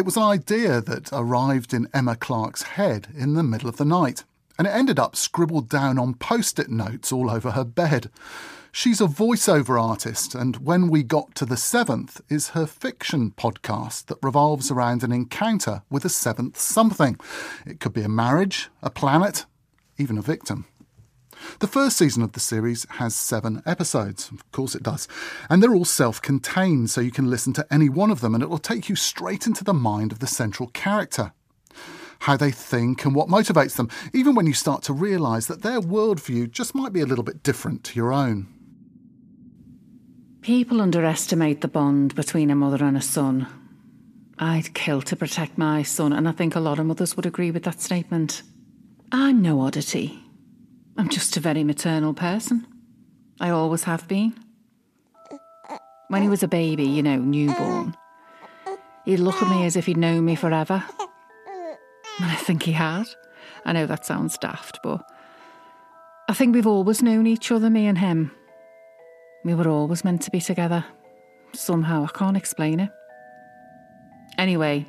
It was an idea that arrived in Emma Clarke's head in the middle of the night, and it ended up scribbled down on post it notes all over her bed. She's a voiceover artist, and When We Got to the Seventh is her fiction podcast that revolves around an encounter with a seventh something. It could be a marriage, a planet, even a victim. The first season of the series has seven episodes. Of course it does. And they're all self contained, so you can listen to any one of them and it will take you straight into the mind of the central character. How they think and what motivates them, even when you start to realise that their worldview just might be a little bit different to your own. People underestimate the bond between a mother and a son. I'd kill to protect my son, and I think a lot of mothers would agree with that statement. I'm no oddity. I'm just a very maternal person. I always have been. When he was a baby, you know, newborn, he'd look at me as if he'd known me forever. And I think he had. I know that sounds daft, but I think we've always known each other, me and him. We were always meant to be together. Somehow, I can't explain it. Anyway,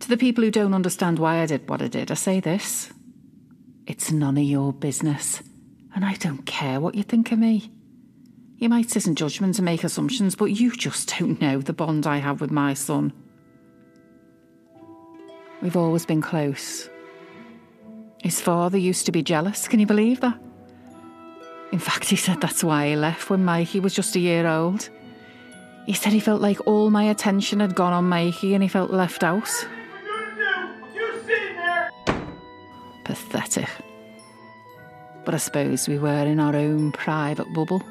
to the people who don't understand why I did what I did, I say this it's none of your business, and I don't care what you think of me. You might sit in judgment and make assumptions, but you just don't know the bond I have with my son. We've always been close. His father used to be jealous, can you believe that? In fact, he said that's why he left when Mikey was just a year old. He said he felt like all my attention had gone on Mikey and he felt left out. Pathetic. But I suppose we were in our own private bubble.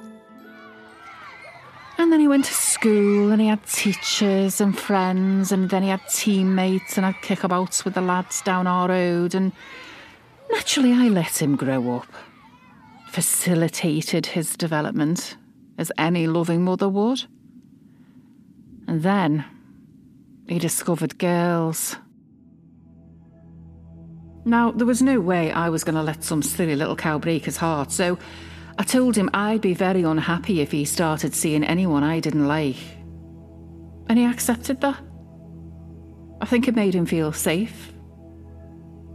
And then he went to school and he had teachers and friends, and then he had teammates and had kickabouts with the lads down our road. And naturally, I let him grow up, facilitated his development as any loving mother would. And then he discovered girls. Now, there was no way I was going to let some silly little cow break his heart, so I told him I'd be very unhappy if he started seeing anyone I didn't like. And he accepted that. I think it made him feel safe.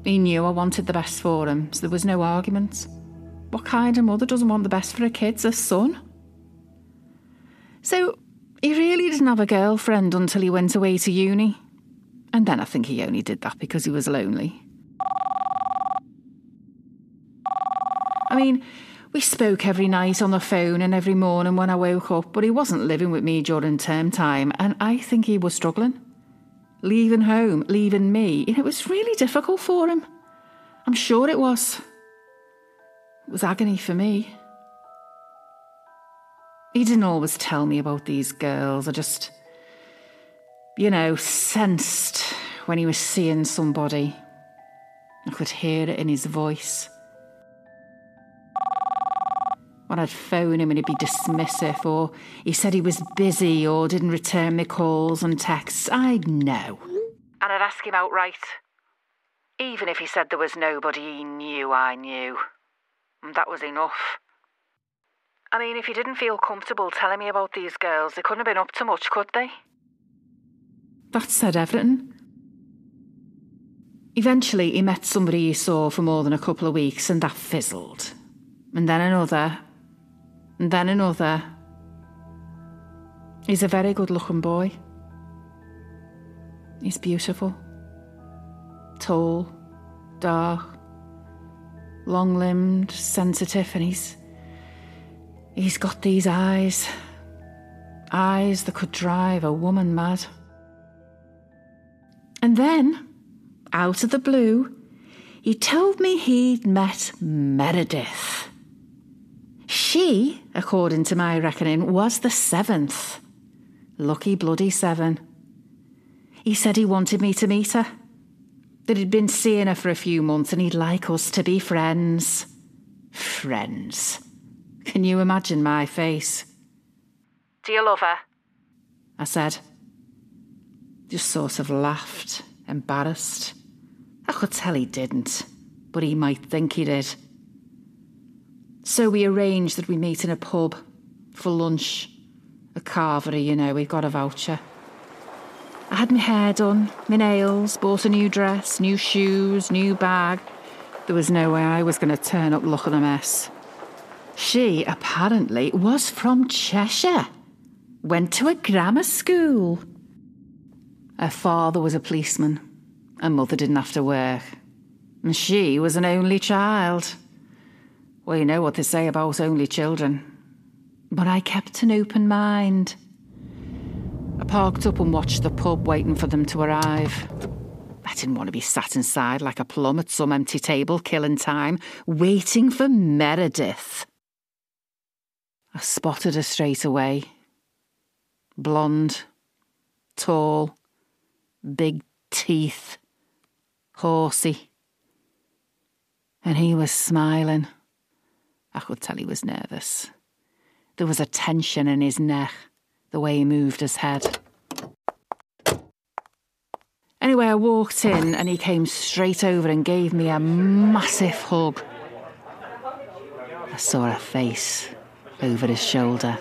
He knew I wanted the best for him, so there was no argument. What kind of mother doesn't want the best for her kids, a son? So, he really didn't have a girlfriend until he went away to uni. And then I think he only did that because he was lonely. I mean, we spoke every night on the phone and every morning when I woke up, but he wasn't living with me during term time, and I think he was struggling. Leaving home, leaving me, it was really difficult for him. I'm sure it was. It was agony for me. He didn't always tell me about these girls. I just, you know, sensed when he was seeing somebody. I could hear it in his voice. When I'd phone him and he'd be dismissive, or he said he was busy or didn't return my calls and texts, I'd know. And I'd ask him outright. Even if he said there was nobody he knew I knew. And that was enough. I mean, if he didn't feel comfortable telling me about these girls, they couldn't have been up to much, could they? That said everything. Eventually, he met somebody he saw for more than a couple of weeks, and that fizzled. And then another, and then another. He's a very good looking boy. He's beautiful. Tall, dark, long limbed, sensitive, and he's. He's got these eyes. Eyes that could drive a woman mad. And then, out of the blue, he told me he'd met Meredith. She, according to my reckoning, was the seventh. Lucky bloody seven. He said he wanted me to meet her. That he'd been seeing her for a few months and he'd like us to be friends. Friends. Can you imagine my face? Do you love her? I said. Just sort of laughed, embarrassed. I could tell he didn't, but he might think he did. So we arranged that we meet in a pub for lunch. A carvery, you know, we got a voucher. I had my hair done, my nails, bought a new dress, new shoes, new bag. There was no way I was going to turn up looking a mess. She apparently was from Cheshire, went to a grammar school. Her father was a policeman, her mother didn't have to work, and she was an only child. Well, you know what they say about only children. But I kept an open mind. I parked up and watched the pub waiting for them to arrive. I didn't want to be sat inside like a plum at some empty table, killing time, waiting for Meredith. I spotted her straight away. Blonde, tall, big teeth, horsey. And he was smiling. I could tell he was nervous. There was a tension in his neck, the way he moved his head. Anyway, I walked in and he came straight over and gave me a massive hug. I saw her face over his shoulder.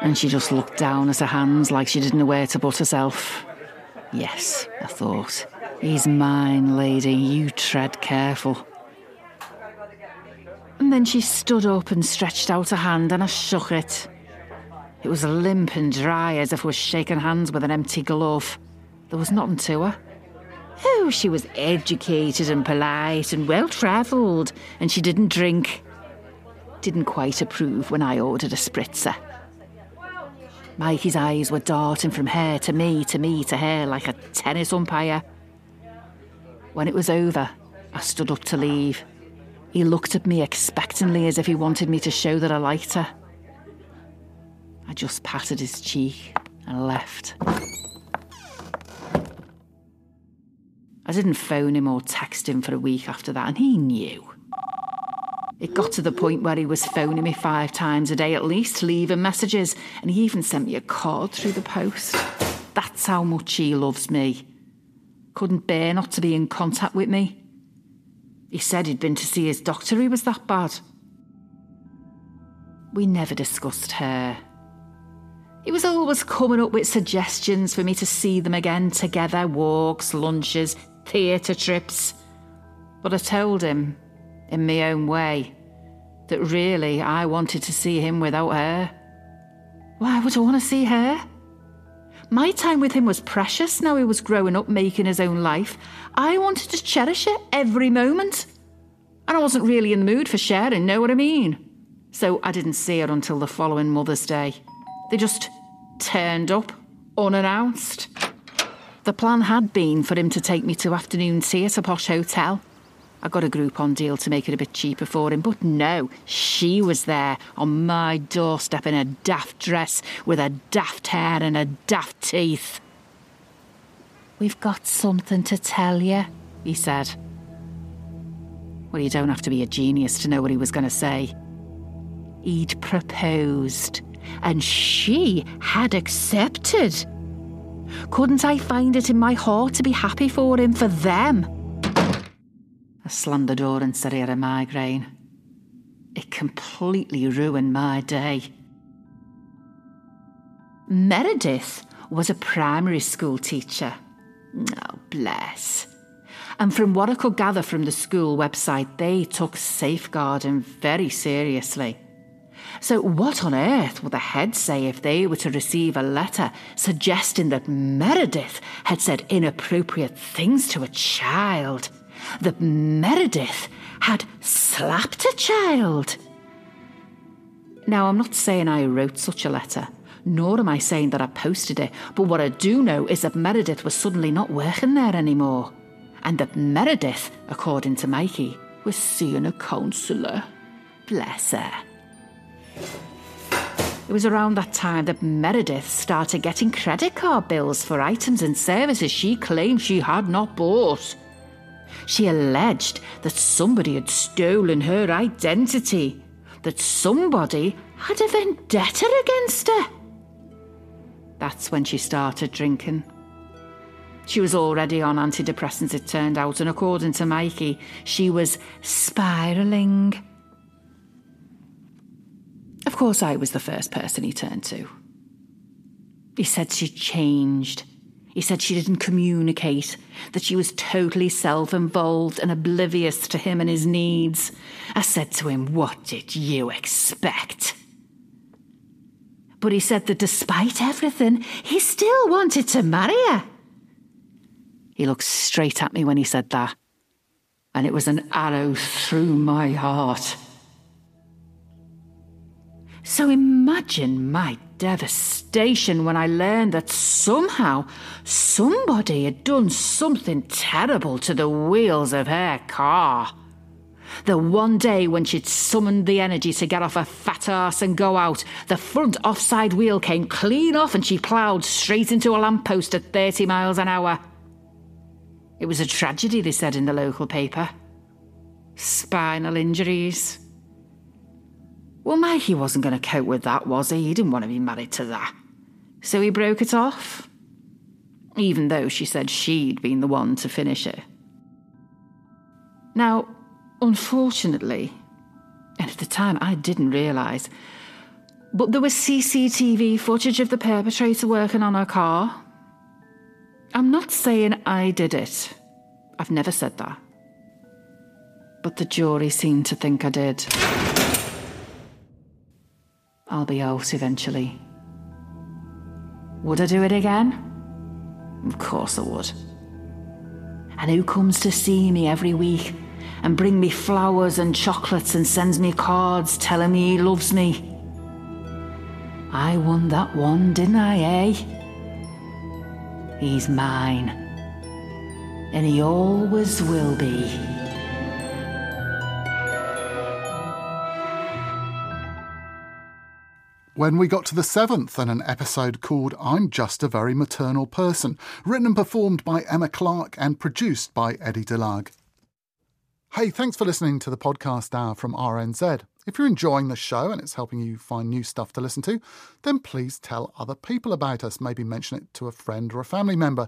And she just looked down at her hands like she didn't know where to put herself. Yes, I thought. He's mine, lady. You tread careful. And then she stood up and stretched out a hand, and I shook it. It was limp and dry as if I was shaking hands with an empty glove. There was nothing to her. Oh, she was educated and polite and well travelled, and she didn't drink. Didn't quite approve when I ordered a spritzer. Mikey's eyes were darting from her to me, to me, to her like a tennis umpire. When it was over, I stood up to leave. He looked at me expectantly as if he wanted me to show that I liked her. I just patted his cheek and left. I didn't phone him or text him for a week after that, and he knew. It got to the point where he was phoning me five times a day at least, leaving messages, and he even sent me a card through the post. That's how much he loves me. Couldn't bear not to be in contact with me. He said he'd been to see his doctor, he was that bad. We never discussed her. He was always coming up with suggestions for me to see them again together walks, lunches, theatre trips. But I told him, in my own way, that really I wanted to see him without her. Why would I want to see her? My time with him was precious now he was growing up, making his own life. I wanted to cherish it every moment. And I wasn't really in the mood for sharing, know what I mean? So I didn't see her until the following Mother's Day. They just turned up, unannounced. The plan had been for him to take me to afternoon tea at a posh hotel. I got a Groupon deal to make it a bit cheaper for him, but no, she was there on my doorstep in a daft dress with a daft hair and a daft teeth. We've got something to tell you, he said. Well, you don't have to be a genius to know what he was going to say. He'd proposed, and she had accepted. Couldn't I find it in my heart to be happy for him, for them? I slammed the door and said he had a migraine. It completely ruined my day. Meredith was a primary school teacher. Oh, bless. And from what I could gather from the school website, they took safeguarding very seriously. So, what on earth would the head say if they were to receive a letter suggesting that Meredith had said inappropriate things to a child? That Meredith had slapped a child. Now, I'm not saying I wrote such a letter, nor am I saying that I posted it, but what I do know is that Meredith was suddenly not working there anymore, and that Meredith, according to Mikey, was seeing a counsellor. Bless her. It was around that time that Meredith started getting credit card bills for items and services she claimed she had not bought. She alleged that somebody had stolen her identity, that somebody had a vendetta against her. That's when she started drinking. She was already on antidepressants, it turned out, and according to Mikey, she was spiralling. Of course, I was the first person he turned to. He said she changed. He said she didn't communicate, that she was totally self involved and oblivious to him and his needs. I said to him, What did you expect? But he said that despite everything, he still wanted to marry her. He looked straight at me when he said that, and it was an arrow through my heart. So imagine my devastation when I learned that somehow somebody had done something terrible to the wheels of her car. The one day when she'd summoned the energy to get off her fat ass and go out, the front offside wheel came clean off and she ploughed straight into a lamppost at 30 miles an hour. It was a tragedy, they said in the local paper. Spinal injuries. Well, Mikey wasn't going to cope with that, was he? He didn't want to be married to that. So he broke it off. Even though she said she'd been the one to finish it. Now, unfortunately, and at the time I didn't realise, but there was CCTV footage of the perpetrator working on her car. I'm not saying I did it. I've never said that. But the jury seemed to think I did. I'll be out eventually. Would I do it again? Of course I would. And who comes to see me every week and bring me flowers and chocolates and sends me cards telling me he loves me? I won that one, didn't I, eh? He's mine. And he always will be. When we got to the seventh and an episode called I'm Just a Very Maternal Person, written and performed by Emma Clarke and produced by Eddie Delag. Hey, thanks for listening to the podcast hour from RNZ. If you're enjoying the show and it's helping you find new stuff to listen to, then please tell other people about us. Maybe mention it to a friend or a family member.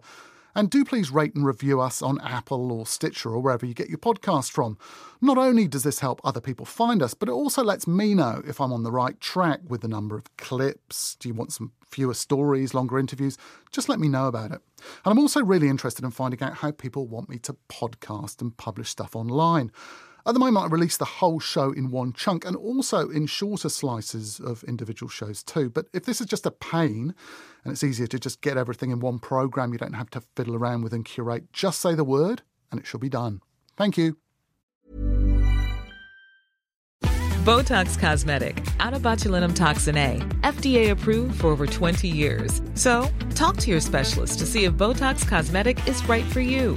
And do please rate and review us on Apple or Stitcher or wherever you get your podcast from. Not only does this help other people find us, but it also lets me know if I'm on the right track with the number of clips. Do you want some fewer stories, longer interviews? Just let me know about it. And I'm also really interested in finding out how people want me to podcast and publish stuff online. At the moment, I release the whole show in one chunk and also in shorter slices of individual shows too. But if this is just a pain and it's easier to just get everything in one program, you don't have to fiddle around with and curate, just say the word and it shall be done. Thank you. Botox Cosmetic, out of botulinum toxin A, FDA approved for over 20 years. So, talk to your specialist to see if Botox Cosmetic is right for you.